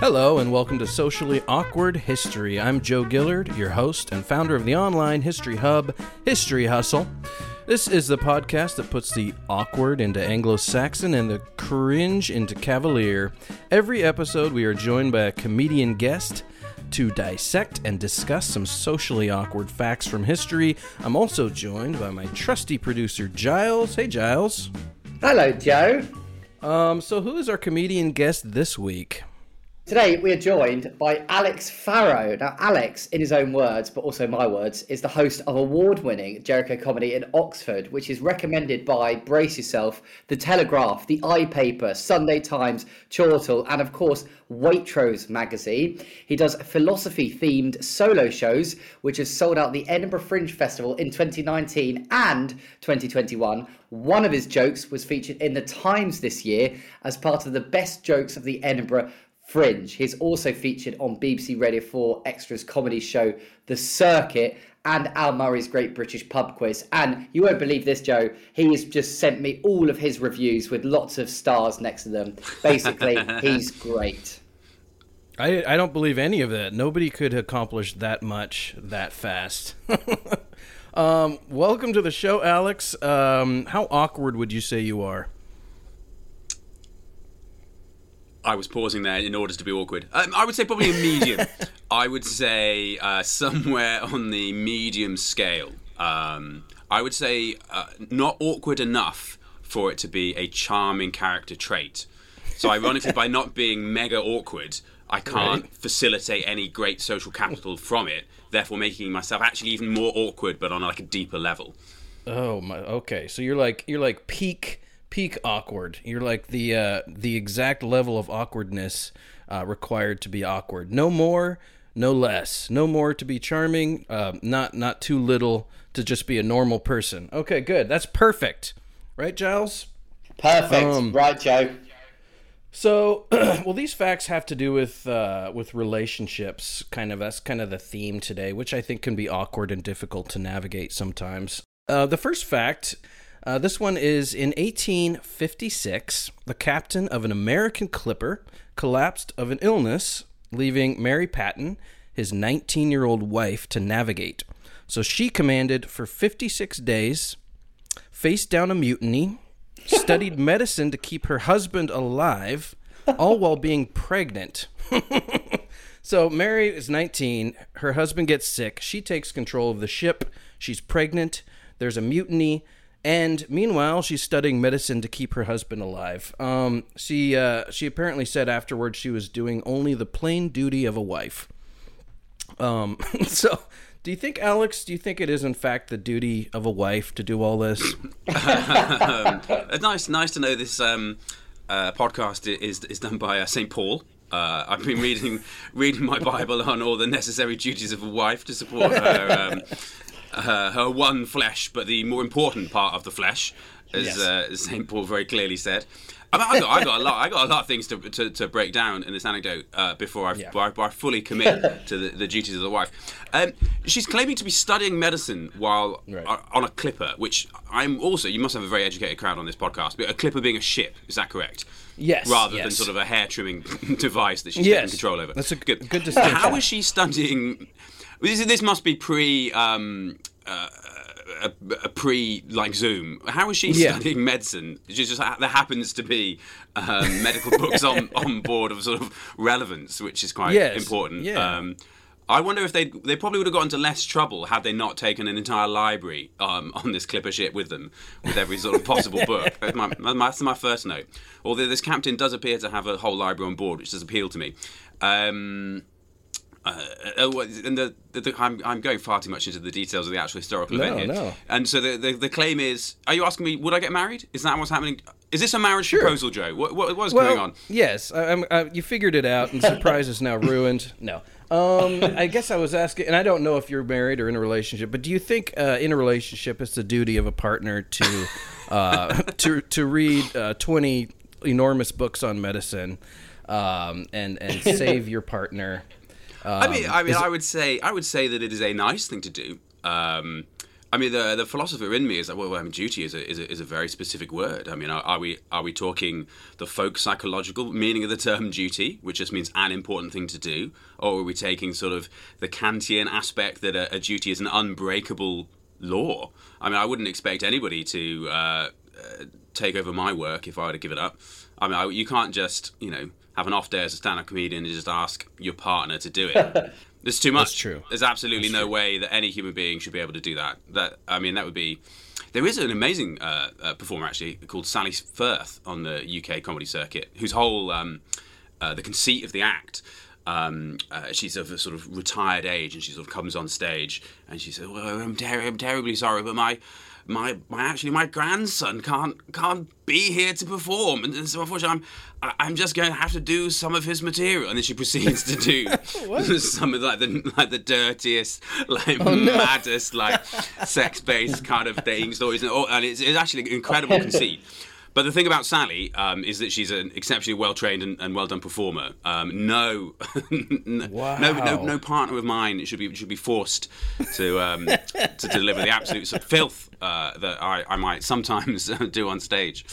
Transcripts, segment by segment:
Hello, and welcome to Socially Awkward History. I'm Joe Gillard, your host and founder of the online history hub, History Hustle. This is the podcast that puts the awkward into Anglo Saxon and the cringe into Cavalier. Every episode, we are joined by a comedian guest to dissect and discuss some socially awkward facts from history. I'm also joined by my trusty producer, Giles. Hey, Giles. Hello, Joe. Um, so, who is our comedian guest this week? Today we are joined by Alex Farrow. Now, Alex, in his own words, but also my words, is the host of award-winning Jericho Comedy in Oxford, which is recommended by Brace Yourself, The Telegraph, The i Paper, Sunday Times, Chortle, and of course Waitrose magazine. He does philosophy-themed solo shows, which has sold out the Edinburgh Fringe Festival in 2019 and 2021. One of his jokes was featured in the Times this year as part of the best jokes of the Edinburgh Fringe. He's also featured on BBC Radio 4 Extras comedy show The Circuit and Al Murray's Great British Pub Quiz. And you won't believe this, Joe. He has just sent me all of his reviews with lots of stars next to them. Basically, he's great. I, I don't believe any of that. Nobody could accomplish that much that fast. um, welcome to the show, Alex. Um, how awkward would you say you are? I was pausing there in order to be awkward. Um, I would say probably a medium. I would say uh, somewhere on the medium scale. Um, I would say uh, not awkward enough for it to be a charming character trait. So, ironically, by not being mega awkward, I can't right. facilitate any great social capital from it. Therefore, making myself actually even more awkward, but on like a deeper level. Oh my! Okay, so you're like you're like peak peak awkward. You're like the uh, the exact level of awkwardness uh, required to be awkward. No more, no less. No more to be charming. Uh, not not too little to just be a normal person. Okay, good. That's perfect, right, Giles? Perfect. Um, right, Joe. So, well, these facts have to do with uh, with relationships. Kind of that's kind of the theme today, which I think can be awkward and difficult to navigate sometimes. Uh, the first fact uh, this one is in 1856. The captain of an American clipper collapsed of an illness, leaving Mary Patten, his 19 year old wife, to navigate. So she commanded for 56 days, faced down a mutiny, studied medicine to keep her husband alive, all while being pregnant. so Mary is 19. Her husband gets sick. She takes control of the ship. She's pregnant. There's a mutiny. And meanwhile, she's studying medicine to keep her husband alive. Um, she uh, she apparently said afterwards she was doing only the plain duty of a wife. Um, so, do you think, Alex? Do you think it is in fact the duty of a wife to do all this? um, nice, nice to know this um, uh, podcast is is done by uh, Saint Paul. Uh, I've been reading reading my Bible on all the necessary duties of a wife to support her um, uh, her one flesh, but the more important part of the flesh, as yes. uh, Saint Paul very clearly said. I, mean, I, got, I got a lot. I got a lot of things to, to, to break down in this anecdote uh, before I, yeah. I, I, fully commit to the, the, duties of the wife. Um, she's claiming to be studying medicine while right. on a clipper, which I'm also. You must have a very educated crowd on this podcast. But a clipper being a ship, is that correct? Yes. Rather yes. than sort of a hair trimming device that she's yes. taking control over. That's a good, good distinction. How is she studying this, this must be pre. Um, uh, a, a, pre like Zoom. How is she yeah. studying medicine? Just, just there happens to be um, medical books on, on board of sort of relevance, which is quite yes. important. Yeah. Um, I wonder if they they probably would have got into less trouble had they not taken an entire library um, on this clipper ship with them, with every sort of possible book. That's my, that's my first note. Although this captain does appear to have a whole library on board, which does appeal to me. Uh, uh and the, the, the, I'm, I'm going far too much into the details of the actual historical no, event here. No. And so the, the, the claim is: Are you asking me would I get married? Is that what's happening? Is this a marriage sure. proposal, Joe? What, what what's well, going on? Yes, I, I, you figured it out, and surprise is now ruined. No, um, I guess I was asking, and I don't know if you're married or in a relationship, but do you think uh, in a relationship it's the duty of a partner to uh, to to read uh, twenty enormous books on medicine um, and and save your partner? Um, I mean, I mean, I would say, I would say that it is a nice thing to do. Um, I mean, the the philosopher in me is that well, I mean, duty is a, is a is a very specific word. I mean, are, are we are we talking the folk psychological meaning of the term duty, which just means an important thing to do, or are we taking sort of the Kantian aspect that a, a duty is an unbreakable law? I mean, I wouldn't expect anybody to uh, uh, take over my work if I were to give it up. I mean, I, you can't just you know have an off day as a stand-up comedian and just ask your partner to do it. There's too much. That's true. There's absolutely That's no true. way that any human being should be able to do that. That I mean, that would be. There is an amazing uh, uh, performer actually called Sally Firth on the UK comedy circuit, whose whole um, uh, the conceit of the act. Um, uh, she's of a sort of retired age, and she sort of comes on stage and she says, "Well, I'm, ter- I'm terribly sorry, but my." My, my actually my grandson can't can't be here to perform. And, and so unfortunately I'm I'm just going to have to do some of his material. And then she proceeds to do some of like the like the dirtiest like oh, maddest like sex based kind of dating stories. And, all, and it's, it's actually an incredible conceit but the thing about Sally um, is that she's an exceptionally well trained and, and well done performer. Um, no, no, no, Wow. no partner of mine should be should be forced to um, to deliver the absolute filth uh, that I, I might sometimes do on stage.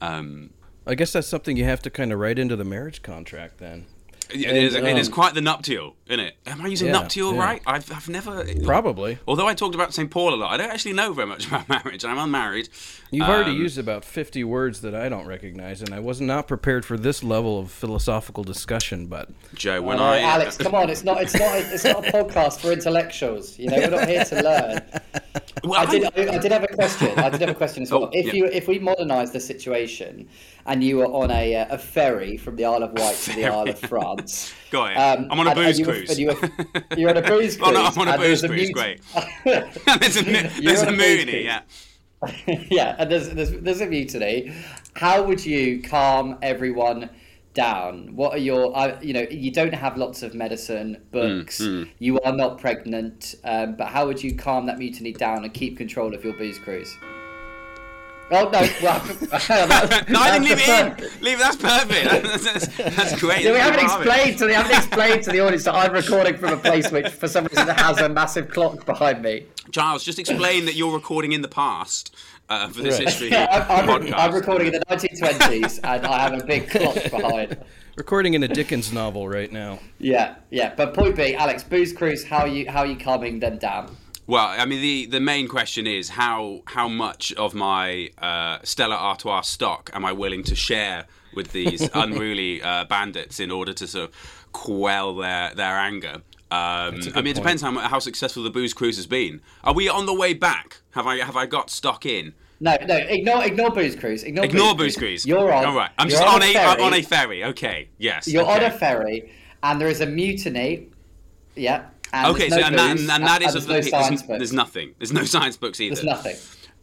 Um, I guess that's something you have to kind of write into the marriage contract then. It, is, it is um, quite the nuptial, isn't it? Am I using Yeah, nuptial yeah. right? I've, I've never. Probably. Although I talked about St. Paul a lot, I don't actually know very much about marriage. I'm unmarried. You've already Um, used about 50 words that I don't recognize, and I was not prepared for this level of philosophical discussion, but Joe, when Oh, I Alex, come on! It's not. It's not. It's not a podcast for intellectuals. You know, we're not here to learn. Well, I did. I, I did have a question. I did have a question as well. Oh, if yeah. you, if we modernise the situation, and you were on a, uh, a ferry from the Isle of Wight to the Isle of France. Got it. um, I'm on a and- and booze were- cruise. and you were, you're on a booze Oh, cruise. no, I'm on a and booze cruise, mut- great. there's a, there's a a mutiny, yeah. yeah, and there's, there's there's a mutiny. How would you calm everyone down? What are your, uh, you know, you don't have lots of medicine books. mm. You are not pregnant, um, but how would you calm that mutiny down and keep control of your booze cruise? Oh no! Well, that- no, I didn't leave that's it in. Leave that's perfect. That's, that's, that's great. Yeah, we haven't explained to the haven't explained to the audience that I'm recording from a place which, for some reason, has a massive clock behind me. Giles, just explain that you're recording in the past uh, for this Right. history Yeah, I'm, I'm, podcast. I'm recording in the 1920s, and I have a big clock behind. recording in a Dickens novel right now. Yeah, yeah. But point being, Alex, booze cruise. How are you? How are you calming them down? Well, I mean, the, the main question is how how much of my uh, Stella Artois stock am I willing to share with these unruly uh, bandits in order to sort of quell their their anger? Um, I mean, it point. depends how, how successful the booze cruise has been. Are we on the way back? Have I have I got stock in? No, no. Ignore, ignore booze cruise. Ignore, Ignore booze cruise. You're on. All right. I'm just on, a, ferry. I'm on a ferry. Okay. Yes. You're okay. on a ferry, and there is a mutiny. Yeah. And Okay, so no and, that, booze, and, and that is and there's the no there's, there's nothing. There's no science books either. There's nothing.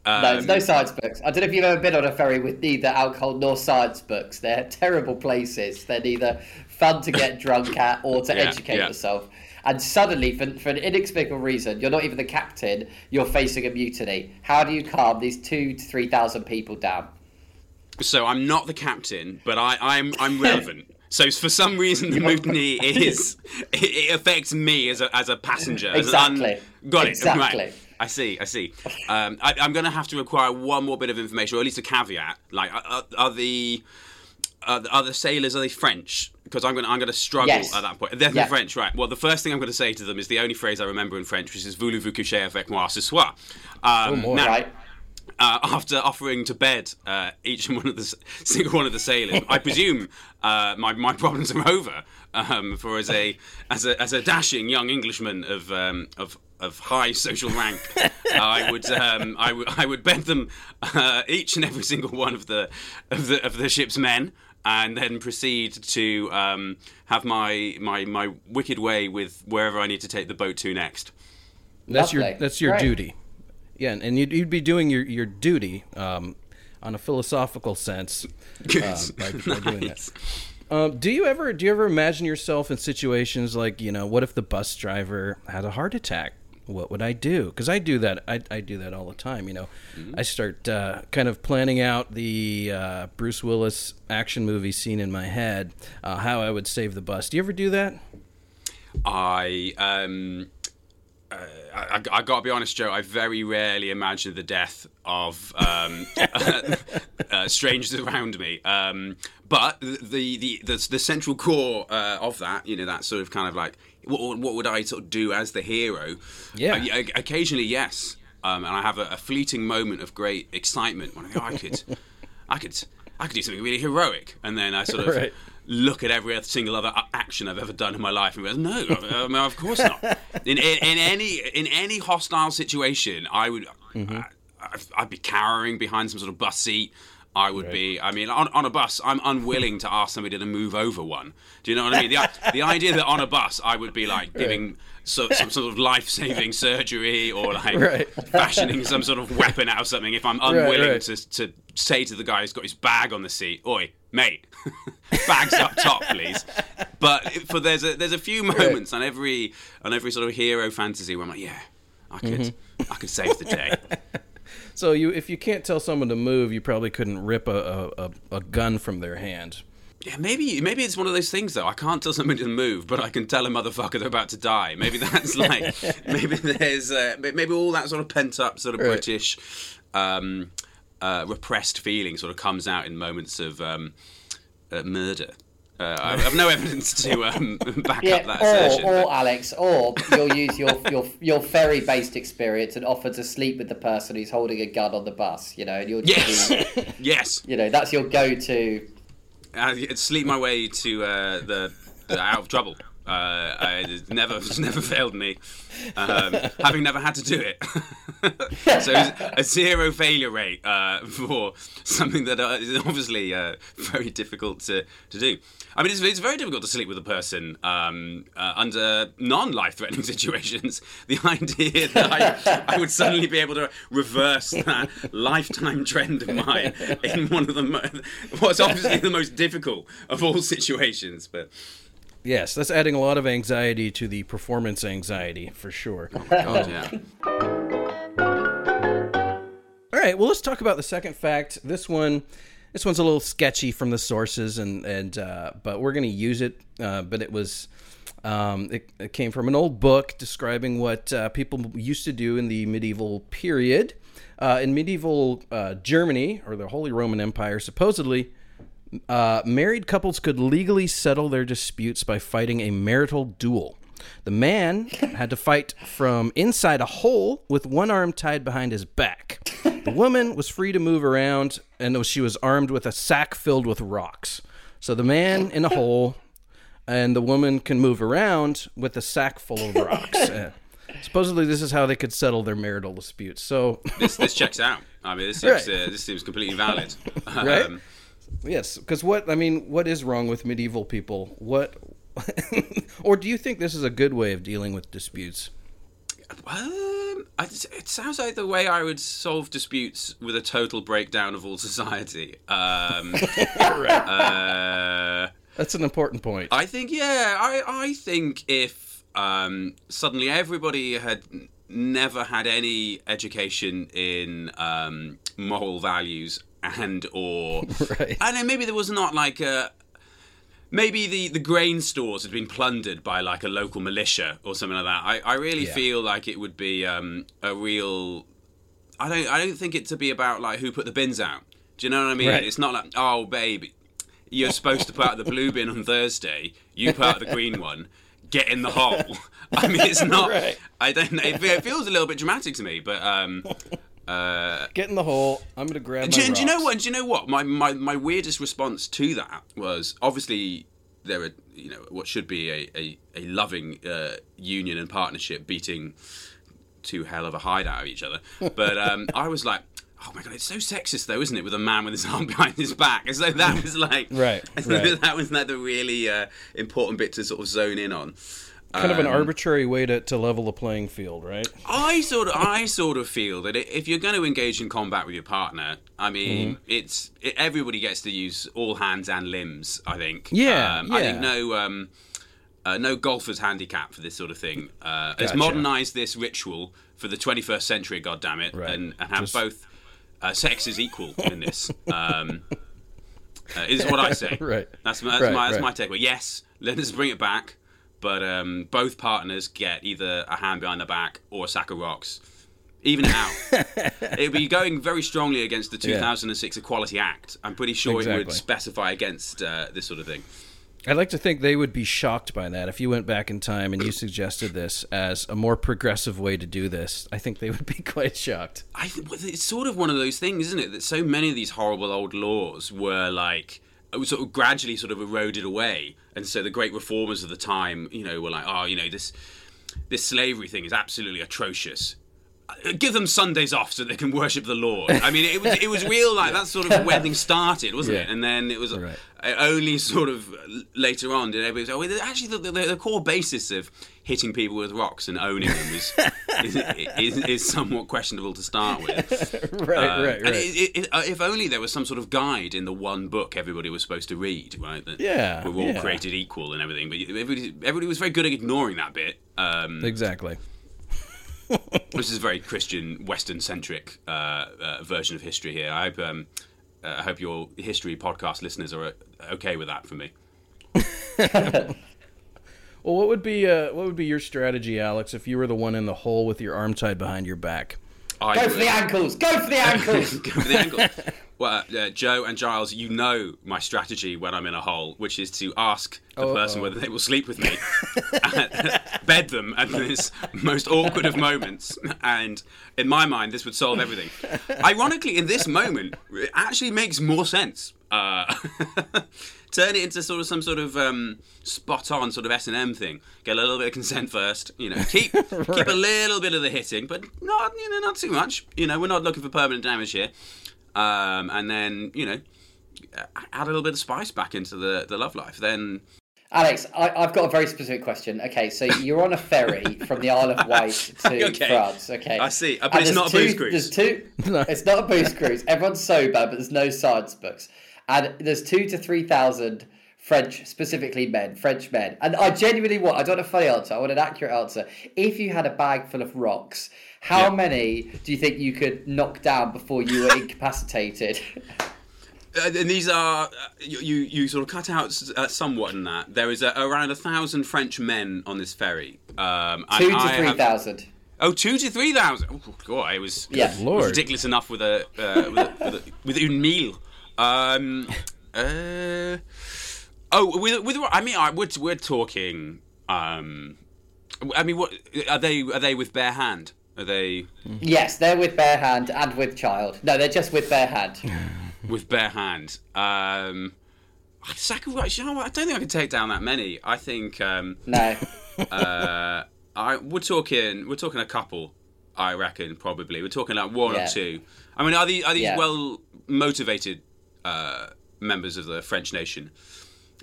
Um, no, there's no science books. I don't know if you've ever been on a ferry with neither alcohol nor science books. They're terrible places. They're neither fun to get drunk at or to Yeah, educate yeah. yourself. And suddenly, for, for an inexplicable reason, you're not even the captain. You're facing a mutiny. How do you calm these two to three thousand people down? So I'm not the captain, but I, I'm I'm relevant. So for some reason, the mutiny is it, it affects me as a as a passenger. as an un- Exactly. got it. Exactly. Right. I see. I see. Um, I, I'm going to have to require one more bit of information, or at least a caveat. Like, are, are- are the are, the- are the sailors are they French? Because I'm going to I'm going to struggle Yes. at that point. They're Yeah. French, right? Well, the first thing I'm going to say to them is the only phrase I remember in French, which is "Voulez-vous coucher avec moi ce soir?" Um, boy. now, Right. uh, after offering to bed uh, each and one of the single one of the sailors, I presume uh, my my problems are over. Um, for as a as a as a dashing young Englishman of um, of of high social rank, I would um, I would I would bed them uh, each and every single one of the of the of the ship's men. And then proceed to um, have my, my my wicked way with wherever I need to take the boat to next. That's your that's your Great. duty. Yeah, and you'd, you'd be doing your your duty um, on a philosophical sense uh, by, by doing that. Um, do you ever do you ever imagine yourself in situations like you know what if the bus driver had a heart attack? What would I do? Because I do that. I, I do that all the time. You know, I start uh, kind of planning out the uh, Bruce Willis action movie scene in my head, uh, how I would save the bus. Do you ever do that? I um I, I, got to be honest, Joe. I very rarely imagine the death of um, uh, strangers around me. Um, but the, the the the central core uh, of that, you know, that sort of kind of like, what, what would I sort of do as the hero? Yeah. Uh, occasionally, yes. Um, and I have a, a, fleeting moment of great excitement when I go, I could, I could, I could do something really heroic, and then I sort of. Right look at every single other action I've ever done in my life and go, no, I mean, of course not. In, in, in, any in any hostile situation, I would mm-hmm. I, would be cowering behind some sort of bus seat. I would right. be. I mean, on, on a bus, I'm unwilling to ask somebody to move over one. Do you know what I mean? The, the idea that on a bus, I would be like giving right. So, some sort of life saving surgery or like right. fashioning some sort of weapon out of something if I'm unwilling to, to say to the guy who's got his bag on the seat, Oi, mate, bags up top, please. But for there's a there's a few moments on every on every sort of hero fantasy where I'm like, yeah, I could mm-hmm. I could save the day. So you, if you can't tell someone to move, you probably couldn't rip a, a, a gun from their hand. Yeah, maybe maybe it's one of those things though. I can't tell somebody to move, but I can tell a motherfucker they're about to die. Maybe that's like maybe there's uh, maybe all that sort of pent up sort of right. British um, uh, repressed feeling sort of comes out in moments of um, uh, murder. Uh, I have no evidence to um, back yeah, up that or, assertion. Or, but... Alex, or you'll use your, your your ferry-based experience and offer to sleep with the person who's holding a gun on the bus. You know, and you'll yes, be, yes. You know, that's your go-to. Sleep my way to uh, the, the out of trouble. Uh, I, never never failed me, um, having never had to do it. so a zero failure rate uh, for something that uh, obviously uh, very difficult to, to do. I mean, it's, it's very difficult to sleep with a person um, uh, under non-life threatening situations. The idea that I, I, would suddenly be able to reverse that lifetime trend of mine in one of the what's obviously the most difficult of all situations, but. Yes, that's adding a lot of anxiety to the performance anxiety for sure. Oh, God, yeah. All right, well, let's talk about the second fact. This one, this one's a little sketchy from the sources, and and uh, but we're going to use it. Uh, but it was, um, it, it, came from an old book describing what uh, people used to do in the medieval period. Uh, in medieval uh, Germany or the Holy Roman Empire, supposedly uh, married couples could legally settle their disputes by fighting a marital duel. The man had to fight from inside a hole with one arm tied behind his back. The woman was free to move around, and she was armed with a sack filled with rocks. So the man in a hole, and the woman can move around with a sack full of rocks. Uh, supposedly, this is how they could settle their marital disputes. So this this checks out. I mean, this seems right. uh, this seems completely valid. right. Um, Yes, because what I mean, what is wrong with medieval people? What, or do you think this is a good way of dealing with disputes? Um, it sounds like the way I would solve disputes with a total breakdown of all society. Um, uh, That's an important point. I think, yeah, I, I think if um, suddenly everybody had never had any education in um, moral values and or right. I know maybe there was not like a maybe the, the grain stores had been plundered by like a local militia or something like that. I, I really yeah. feel like it would be um, a real. I don't I don't think it to be about like who put the bins out. Do you know what I mean? Right. It's not like oh baby, you're supposed to put out the blue bin on Thursday. You put out the green one. Get in the hole. I mean, it's not. Right. I don't know. It, it, feels a little bit dramatic to me, but um, uh, Get in the hole. I'm going to grab. Do, do you know what? Do you know what? My, my my weirdest response to that was obviously there are you know what should be a a, a loving uh, union and partnership beating two hell of a hide out of each other. But um, I was like, oh my god, it's so sexist though, isn't it? With a man with his arm behind his back, as though that was like right, right. that was like the really uh, important bit to sort of zone in on kind of an um, arbitrary way to, to level the playing field, right? I sort of I sort of feel that if you're going to engage in combat with your partner, I mean, mm-hmm. it's it, everybody gets to use all hands and limbs. I think. Yeah, um, yeah. I think no. Um, uh, no golfer's handicap for this sort of thing. Uh, gotcha. Let's modernise this ritual for the 21st century, God damn it, right. and, and have Just... both uh, sexes equal in this. Um, uh, is what I say. right. That's, that's right, my that's right. my takeaway. Yes, let us bring it back but um, both partners get either a hand behind the back or a sack of rocks. Even it out. It'd be going very strongly against the 2006 Equality Act. I'm pretty sure it would specify against uh, this sort of thing. I'd like to think they would be shocked by that. If you went back in time and you suggested this as a more progressive way to do this, I think they would be quite shocked. I it's sort of one of those things, isn't it? That so many of these horrible old laws were like sort of gradually sort of eroded away, and so the great reformers of the time, you know, were like, oh, you know, this this slavery thing is absolutely atrocious. Give them Sundays off so they can worship the Lord. I mean, it was it was real like that's sort of when things started, wasn't it? And then it was Right. only sort of later on did everybody say, oh, actually, the, the, the core basis of hitting people with rocks and owning them is is, is, is somewhat questionable to start with. Right, Um, right, and right. it, it, uh, if only there was some sort of guide in the one book everybody was supposed to read, right? That Yeah, we're all yeah. created equal and everything. But everybody, everybody was very good at ignoring that bit. Um, exactly. this is a very Christian, Western-centric uh, uh, version of history here. I hope, um, uh, I hope your history podcast listeners are uh, okay with that for me. Well, what would be uh, what would be your strategy, Alex, if you were the one in the hole with your arm tied behind your back? I Go for the ankles. Go for the ankles. Go for the angle. Well, uh, Joe and Giles, you know my strategy when I'm in a hole, which is to ask the Oh, person oh. whether they will sleep with me, bed them at this most awkward of moments. And in my mind, this would solve everything. Ironically, in this moment, it actually makes more sense. Uh, turn it into sort of some sort of um, spot on sort of S and M thing. Get a little bit of consent first. You know, keep keep a little bit of the hitting, but not you know not too much. You know, we're not looking for permanent damage here. Um, and then you know, add a little bit of spice back into the the love life. Then Alex, I, I've got a very specific question. Okay, so you're on a ferry from the Isle of Wight to Okay. France. Okay, I see. But And it's not a two, booze cruise. There's two. No. It's not a booze cruise. Everyone's sober, but there's no science books. And there's two to three thousand French, specifically men, French men. And I genuinely want. I don't want a funny answer. I want an accurate answer. If you had a bag full of rocks, how Yeah. many do you think you could knock down before you were incapacitated? Uh, and these are uh, you, you you sort of cut out uh, somewhat in that there is uh, around a thousand French men on this ferry. Um, and two to I three have- thousand. Oh, two to three thousand. Oh, God, it was Yeah. it was ridiculous enough with a uh, with, a, with, a, with une meal. Um, uh, oh, with with I mean, I, we're we're talking. Um, I mean, what are they? Are they with bare hand? Are they Yes, they're with bare hand and with child. No, they're just with bare hand. with bare hand? Um, sacrifice. You know what? I don't think I can take down that many. I think. Um, No. uh, I we're talking we're talking a couple. I reckon probably we're talking like one Yeah. or two. I mean, are these are these Yeah. well motivated uh, members of the French nation?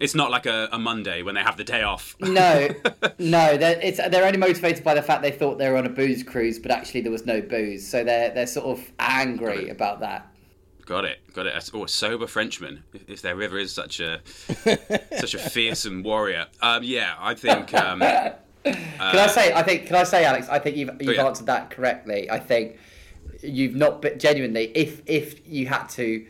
It's not like a, a Monday when they have the day off. No, no, they're, it's, they're only motivated by the fact they thought they were on a booze cruise, but actually there was no booze. So they're they're sort of angry about that. Got it, got it. Oh, sober Frenchman, if, if there ever is such a such a fearsome warrior. Um, yeah, I think. Um, Can I say? I think. Can I say, Alex? I think you've you've yeah. answered that correctly. I think you've not. But genuinely, if if you had to,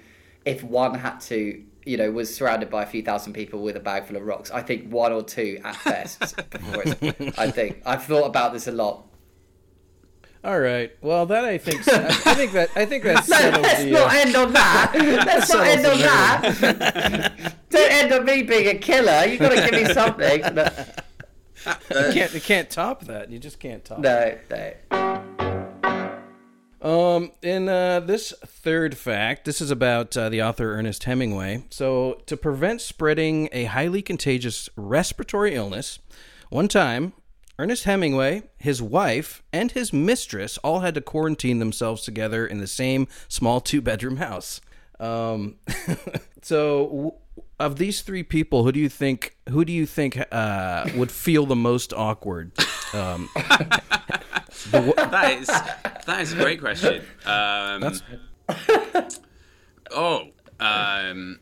if one had to, you know, was surrounded by a few thousand people with a bag full of rocks, I think one or two at best. I think I've thought about this a lot. All right. Well, that I think I think that I think that settles Let's the. not Uh, end on that. Let's not end on that. Don't end on me being a killer. You've got to give me something. No, you can't you can't top that. You just can't top. no. no. Um, in uh, this third fact, this is about uh, the author Ernest Hemingway. So, to prevent spreading a highly contagious respiratory illness, one time, Ernest Hemingway, his wife, and his mistress all had to quarantine themselves together in the same small two bedroom house. Um, so, of these three people, who do you think who do you think uh, would feel the most awkward? Um, that is that is a great question. Um, oh, um,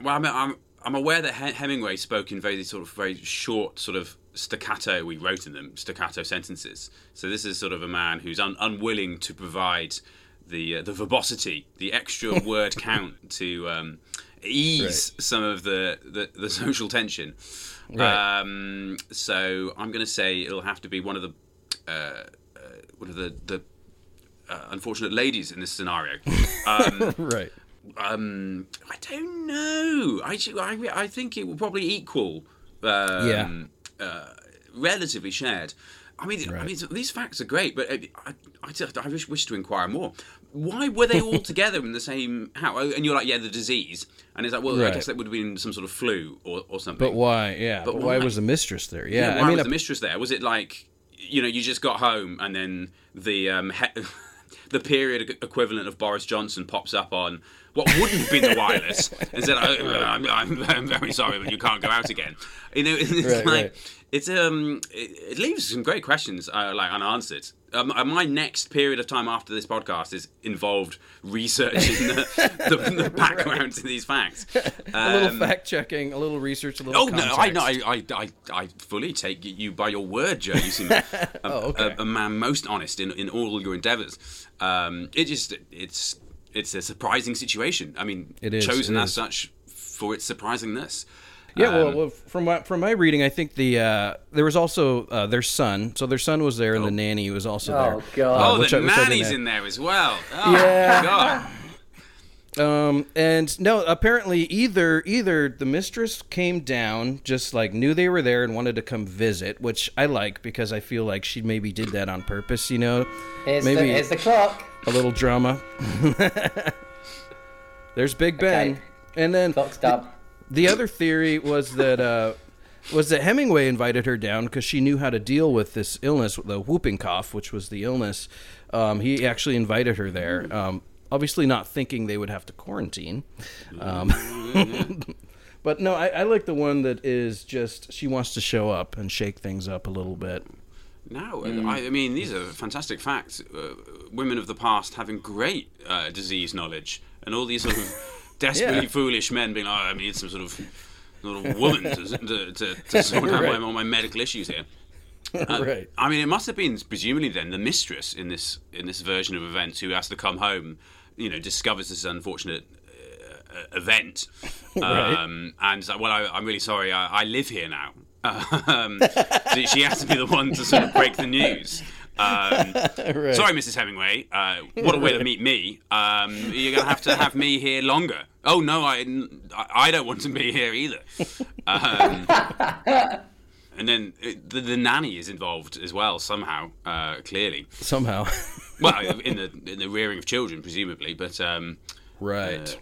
well, I'm, I'm I'm aware that Hemingway spoke in very sort of very short sort of staccato. We wrote in them staccato sentences. So this is sort of a man who's un- unwilling to provide the uh, the verbosity, the extra word count to um, ease some of the, the, the social tension. Right. Um, so I'm going to say it'll have to be one of the uh, uh, one of the the uh, unfortunate ladies in this scenario. Um, right. um, I don't know. I, I I think it will probably equal. Um, Yeah. Uh, relatively shared. I mean, I mean, these facts are great, but I, I, just- I wish, wish to inquire more. Why were they all together in the same house? And you're like, yeah, the disease, and it's like, well, I guess that would have been some sort of flu or, or something. But why? Yeah. But, why? why? was the mistress there? Yeah, Yeah. why I mean, was a- the mistress there? Was it like you know you just got home and then the um, he- the period equivalent of Boris Johnson pops up on what wouldn't have been the wireless and said, oh, I'm, I'm, I'm very sorry, but you can't go out again." You know, it's Right, like right. it's um it, it leaves some great questions uh, like unanswered. Um, uh, my next period of time after this podcast is involved researching the, the, the background to these facts. a little Um, fact checking, a little research, a little. Oh no, I know. I, I, I, fully take you by your word, Joe. You seem a, Oh, okay. a, a man most honest in, in all your endeavours. Um, it just it's it's a surprising situation. I mean, It is, chosen it as such for its surprisingness. Yeah, Um, well, well, from my, from my reading, I think the uh, there was also uh, their son. So their son was there, and the nanny was also there. Oh, God. oh, Uh, which the I- which I didn't nanny's in there as well. Oh, Yeah. God. Um, and no, apparently either either the mistress came down, just like knew they were there and wanted to come visit, which I like because I feel like she maybe did that on purpose. You know, Here's, maybe the, here's the clock. a little drama. There's Big Ben, Okay. and then Clock's done. The other theory was that uh, was that Hemingway invited her down because she knew how to deal with this illness, the whooping cough, which was the illness. Um, he actually invited her there, um, obviously not thinking they would have to quarantine. Um, but no, I, I like the one that is just she wants to show up and shake things up a little bit. No, Mm. I, I mean these are fantastic facts. Uh, women of the past having great uh, disease knowledge, and all these sort of desperately Yeah. foolish men being like, oh, "I need some sort of sort of woman to, to, to, to sort out Right. my, all my medical issues here." Uh, right. I mean, it must have been presumably then the mistress in this in this version of events who has to come home, you know, discovers this unfortunate uh, event, Right. um, and like, well, I, I'm really sorry, I, I live here now. Um, she has to be the one to sort of break the news. Um, Right. Sorry, Mrs. Hemingway. Uh, what a way to meet me. Um, you're gonna have to have me here longer. Oh no, I, I don't want to be here either. Um, and then uh, the, the nanny is involved as well somehow. Uh, clearly, Somehow, well, in the in the rearing of children, presumably. But um, right.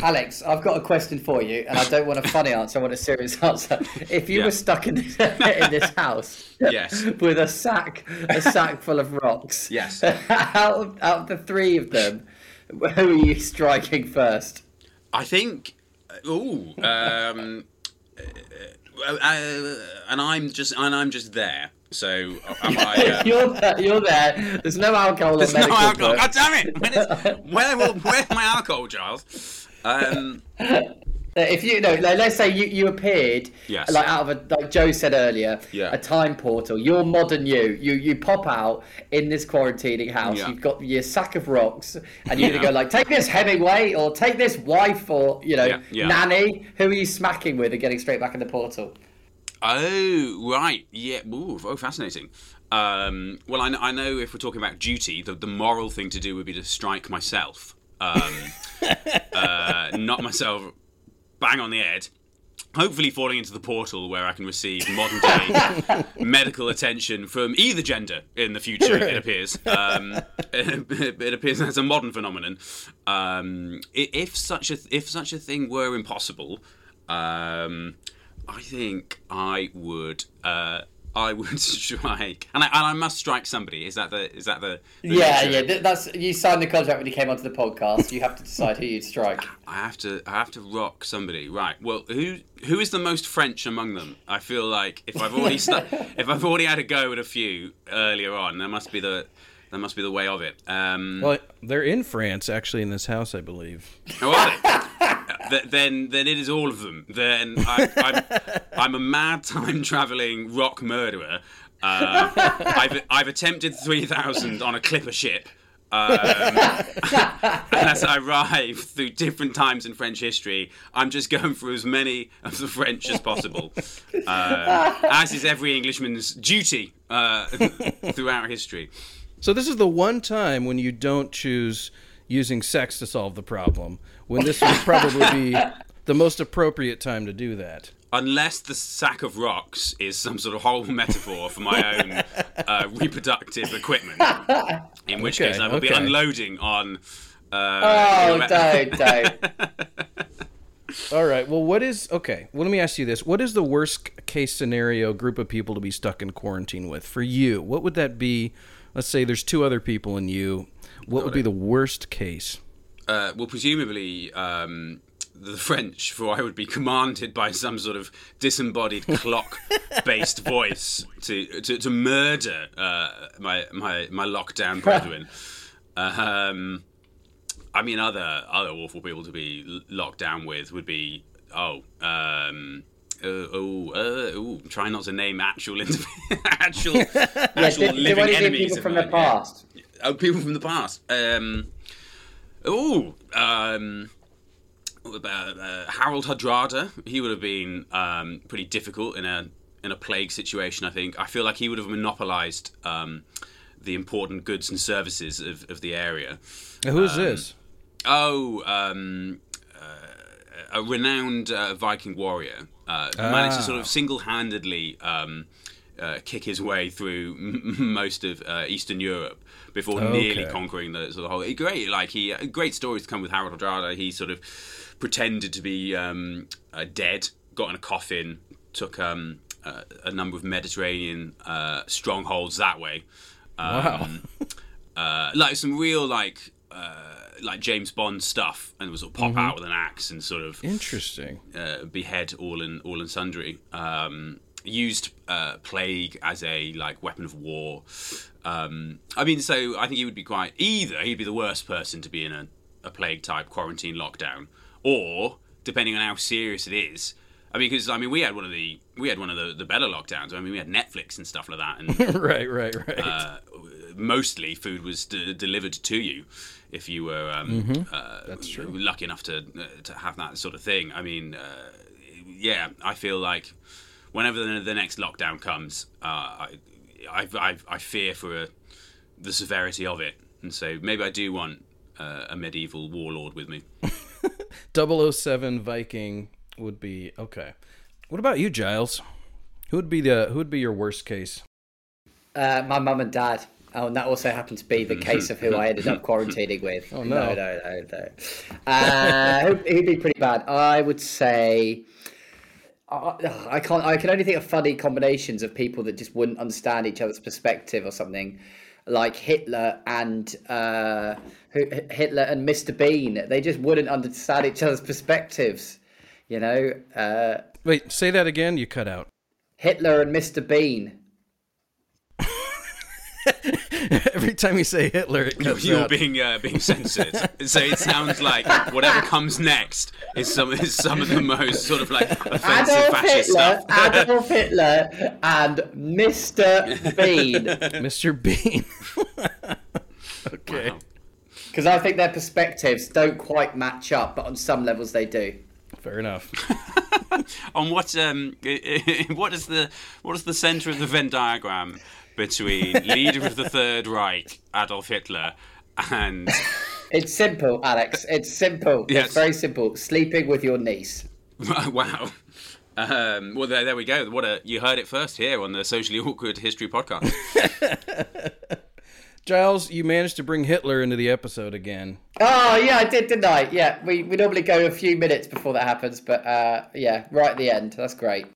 Alex, I've got a question for you, and I don't want a funny answer. I want a serious answer. If you Yeah. were stuck in this, in this house, Yes. with a sack, a sack full of rocks, Yes. out of, out of the three of them, who are you striking first? I think. Ooh. Um, uh, uh, and I'm just and I'm just there. So am I? Uh, you're there. You're there. There's no alcohol There's no alcohol. book. God damn it! When is, where, will- where's my alcohol, Giles? Um, If you know, like, let's say you, you appeared, Yes. like out of a like Joe said earlier, Yeah. a time portal. You're modern you. You you pop out in this quarantining house. Yeah. You've got your sack of rocks, and you're Yeah. gonna go like, take this Hemingway, or take this wife, or you know, nanny. Who are you smacking with and getting straight back in the portal? oh, right. Yeah. Ooh, oh, fascinating. Um, well, I know, I know if we're talking about duty, the, the moral thing to do would be to strike myself. Um, uh, knock myself bang on the head. Hopefully, falling into the portal where I can receive modern day medical attention from either gender in the future. It appears. Um, it, it appears as a modern phenomenon. Um, if such a if such a thing were impossible, um, I think I would. Uh, I would strike, and I, and I must strike somebody. Is that the? Is that the? the Yeah, nature? yeah. That's you signed the contract when you came onto the podcast. You have to decide who you'd strike. I have to I have to rock somebody. Right. Well, who who is the most French among them? I feel like if I've already stu- if I've already had a go at a few earlier on, that must be the that must be the way of it. Um, Well, they're in France, actually, in this house, I believe. oh, are they? Th- then then it is all of them. Then I, I'm I'm a mad time traveling rock murderer. Uh, I've I've attempted three thousand on a clipper ship. Um, and as I arrive through different times in French history, I'm just going through as many of the French as possible, um, as is every Englishman's duty uh, throughout history. So this is the one time when you don't choose using sex to solve the problem. When this would probably be the most appropriate time to do that. Unless the sack of rocks is some sort of horrible metaphor for my own uh, reproductive equipment, in which Okay, case I will be unloading on. Uh, Oh, you know, don't, don't. All right. Well, what is okay? Well, let me ask you this: What is the worst case scenario group of people to be stuck in quarantine with for you? What would that be? Let's say there's two other people and you. What would be the worst case? Uh, well, presumably um, the French, for I would be commanded by some sort of disembodied clock-based voice to to, to murder uh, my my my lockdown brethren. um, I mean, other other awful people to be locked down with would be oh. Um, uh, oh, uh, ooh, try not to name actual, actual, Yeah, actual do living any enemies people from the yeah. past? Oh, people from the past. Um, oh, um, about uh, Harold Hardrada. He would have been um, pretty difficult in a in a plague situation. I think. I feel like he would have monopolised um, the important goods and services of, of the area. Who is this? Oh, um, uh, a renowned uh, Viking warrior uh, who managed to sort of single-handedly um, uh, kick his way through m- most of uh, Eastern Europe before nearly conquering the sort of whole. Great, like he, uh, great stories to come with Harold Hardrada. He sort of pretended to be um, uh, dead, got in a coffin, took um, uh, a number of Mediterranean uh, strongholds that way. Wow. Um, uh, like some real like uh, like James Bond stuff, and was sort of pop out with an axe and sort of Interesting. uh, behead all and all and sundry. Um, used uh, plague as a like weapon of war. Um, I mean, so I think he would be quite either he'd be the worst person to be in a, a plague type quarantine lockdown, or depending on how serious it is. I mean, because I mean, we had one of the we had one of the, the better lockdowns. I mean, we had Netflix and stuff like that, and right, right, right. uh, mostly food was d- delivered to you if you were um, uh, That's true. lucky enough to uh, to have that sort of thing. I mean, uh, yeah, I feel like whenever the, the next lockdown comes, uh, I, I, I I fear for uh the severity of it, and so maybe I do want uh, a medieval warlord with me. 007 Viking would be okay. What about you, Giles? Who would be the who would be your worst case? Uh, my mum and dad. Oh, and that also happened to be the case of who I ended up quarantining with. Oh, no, no. no, no, no. Uh, who- who'd be pretty bad? I would say. I I can't. I can only think of funny combinations of people that just wouldn't understand each other's perspective or something, like Hitler and uh, Hitler and Mr. Bean. They just wouldn't understand each other's perspectives. You know, uh, Wait, say that again. You cut out. Hitler and Mr. Bean. Every time you say Hitler, it cuts You're out. being uh, being censored, so it sounds like whatever comes next is some is some of the most sort of like offensive Adolf fascist Hitler, stuff. Adolf Hitler, and Mr. Bean. Mr. Bean. okay. Wow. Because I think their perspectives don't quite match up, but on some levels they do. Fair enough. On what um what is the what is the center of the Venn diagram between leader of the Third Reich Adolf Hitler and It's simple, Alex. It's simple. Yes. It's very simple. Sleeping with your niece. wow. Um, well, there, there we go. What a you heard it first here on the socially awkward history podcast. Giles, you managed to bring Hitler into the episode again. Oh yeah, I did, didn't I? Yeah, we, we normally go a few minutes before that happens, but uh, yeah, right at the end. That's great.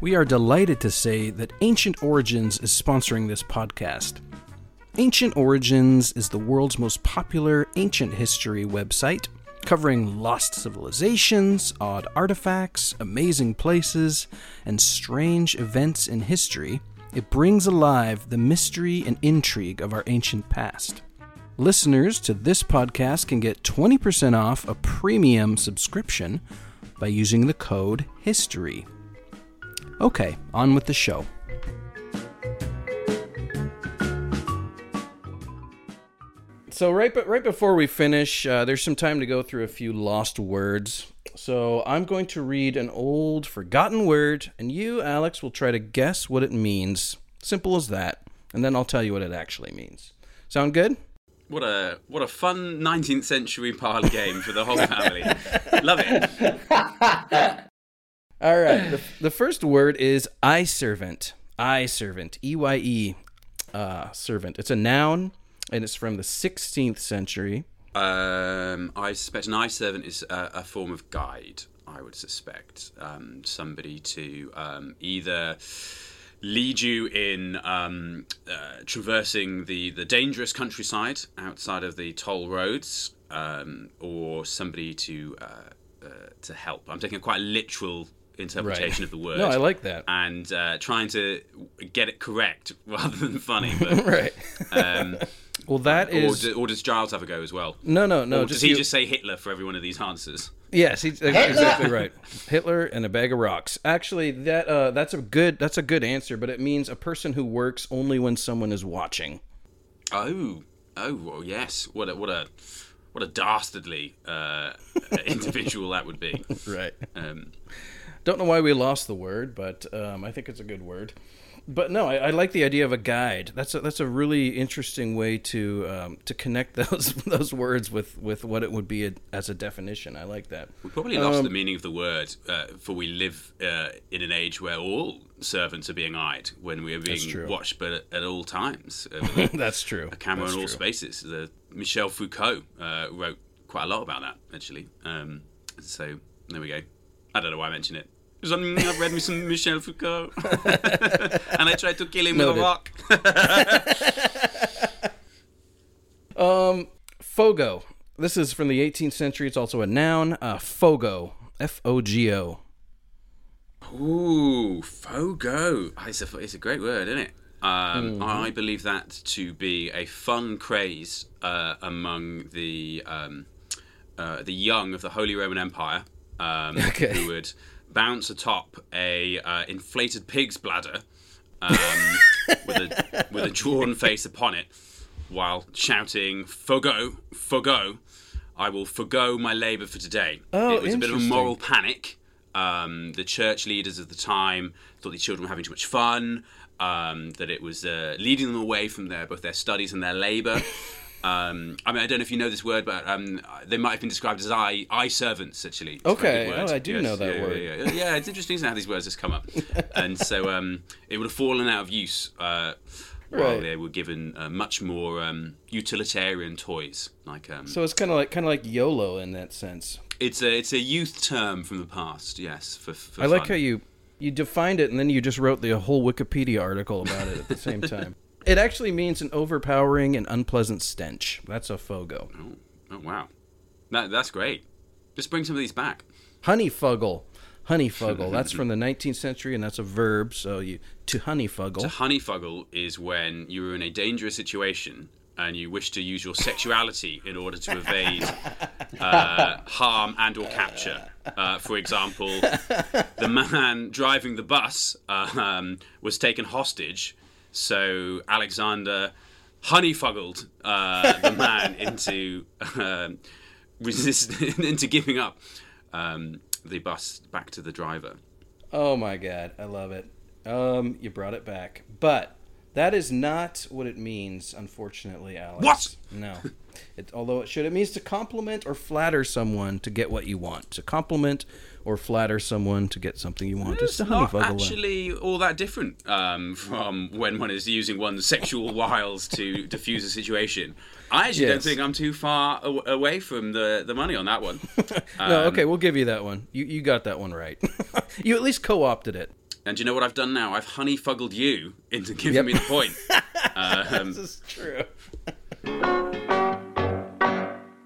We are delighted to say that Ancient Origins is sponsoring this podcast. Ancient Origins is the world's most popular ancient history website, covering lost civilizations, odd artifacts, amazing places, and strange events in history. It brings alive the mystery and intrigue of our ancient past. Listeners to this podcast can get 20% off a premium subscription by using the code HISTORY. Okay, on with the show. So right, but right before we finish, uh, there's some time to go through a few lost words. So I'm going to read an old, forgotten word, and you, Alex, will try to guess what it means. Simple as that. And then I'll tell you what it actually means. Sound good? What a what a fun 19th century parlor game for the whole family. Love it. All right. The, the first word is eye servant. Eye servant. E Y E. Uh, servant. It's a noun, and it's from the 16th century. Um, I suspect an eye servant is a, a form of guide. I would suspect um, somebody to um, either lead you in um, uh, traversing the, the dangerous countryside outside of the toll roads, um, or somebody to uh, uh, to help. I'm taking a quite literal interpretation Right. of the word. No, I like that. and uh, trying to get it correct rather than funny. But, Right. um, Well, that or, is do, or does Giles have a go as well? no, no, no. or does he you- just say Hitler for every one of these answers? Yes, he's that's exactly right. Hitler and a bag of rocks. Actually, that uh, that's a good that's a good answer, but it means a person who works only when someone is watching. Oh, oh, well, yes. What a what a what a dastardly uh, individual that would be. Right. Um, Don't know why we lost the word, but um, I think it's a good word. But no, I, I like the idea of a guide. That's a, that's a really interesting way to um, to connect those those words with, with what it would be a, as a definition. I like that. we probably lost the meaning of the word, uh, for we live uh, in an age where all servants are being eyed when we are being watched, but at, at all times. Uh, That's true. a camera That's in all true. spaces. The, Michel Foucault uh, wrote quite a lot about that, actually. Um, so there we go. I don't know why I mention it. Because I've read me some Michel Foucault, and I tried to kill him with a Noted. rock. Fogo. This is from the 18th century. It's also a noun. Uh, fogo. F O G O. Ooh, Fogo. Ah, It's a, it's a great word, isn't it? Um, I believe that to be a fun craze uh, among the um, uh, the young of the Holy Roman Empire, um, Okay. who would bounce atop a uh, inflated pig's bladder um, with a with a drawn face upon it, while shouting "Fogo, Fogo." I will forgo my labour for today. Oh, it was a bit of a moral panic. Um, the church leaders of the time thought the children were having too much fun. Um, that it was uh, leading them away from their both their studies and their labour. Um, I mean, I don't know if you know this word, but um, they might have been described as eye eye servants. Actually, It's Okay. Oh, I do know that yeah, word. Yeah, yeah, yeah. it's interesting how these words just come up, and so um, it would have fallen out of use uh, while Right. they were given uh, much more um, utilitarian toys. Like um, So it's kind of like kind of like YOLO in that sense. it's a it's a youth term from the past. Yes, for, for I like how you you defined it and then you just wrote the whole Wikipedia article about it at the same time. It actually means an overpowering and unpleasant stench. That's a fogo. Oh wow, that that's great. Just bring some of these back. Honeyfuggle. Honeyfuggle. That's from the 19th century and that's a verb. So you to honeyfuggle. To honeyfuggle is when you are in a dangerous situation and you wish to use your sexuality in order to evade uh, harm and or capture. Uh, for example, the man driving the bus uh, um, was taken hostage, so Alexander honeyfuggled uh, the man into um, resist into giving up um, the bus back to the driver. Oh my god, I love it. Um, you brought it back, but that is not what it means, unfortunately, Alex. What? No. It, although it should, it means to compliment or flatter someone to get what you want. To compliment or flatter someone to get something you want. It's a not actually all that different um, from when one is using one's sexual wiles to diffuse a situation. I actually don't think I'm too far aw- away from the, the money on that one. no, Um, okay, we'll give you that one. You you got that one right. you at least co-opted it. And you know what I've done now? I've honeyfuggled you into giving Yep. me the point. Um, This is true.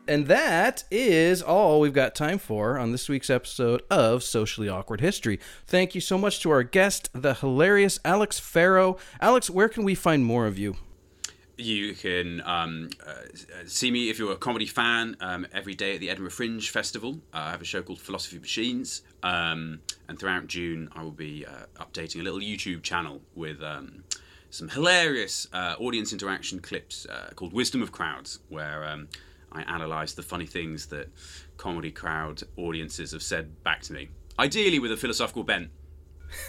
And that is all we've got time for on this week's episode of Socially Awkward History. Thank you so much to our guest, the hilarious Alex Farrow. Alex, where can we find more of you? You can um, uh, see me if you're a comedy fan um, every day at the Edinburgh Fringe Festival. Uh, I have a show called Philosophy Machines, um, and throughout June I will be uh, updating a little YouTube channel with um, some hilarious uh, audience interaction clips uh, called Wisdom of Crowds, where um, I analyse the funny things that comedy crowd audiences have said back to me, ideally with a philosophical bent.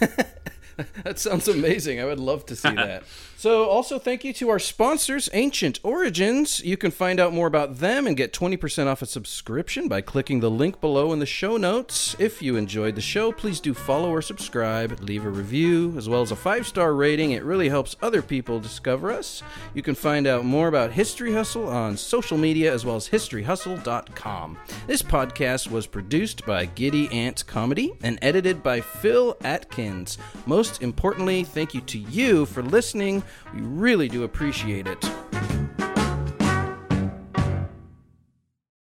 that sounds amazing. I would love to see that. So, also thank you to our sponsors, Ancient Origins. You can find out more about them and get 20% off a subscription by clicking the link below in the show notes. If you enjoyed the show, please do follow or subscribe, leave a review, as well as a five star rating. It really helps other people discover us. You can find out more about History Hustle on social media as well as historyhustle.com. This podcast was produced by Giddy Aunt Comedy and edited by Phil Atkins. Most importantly, thank you to you for listening. We really do appreciate it.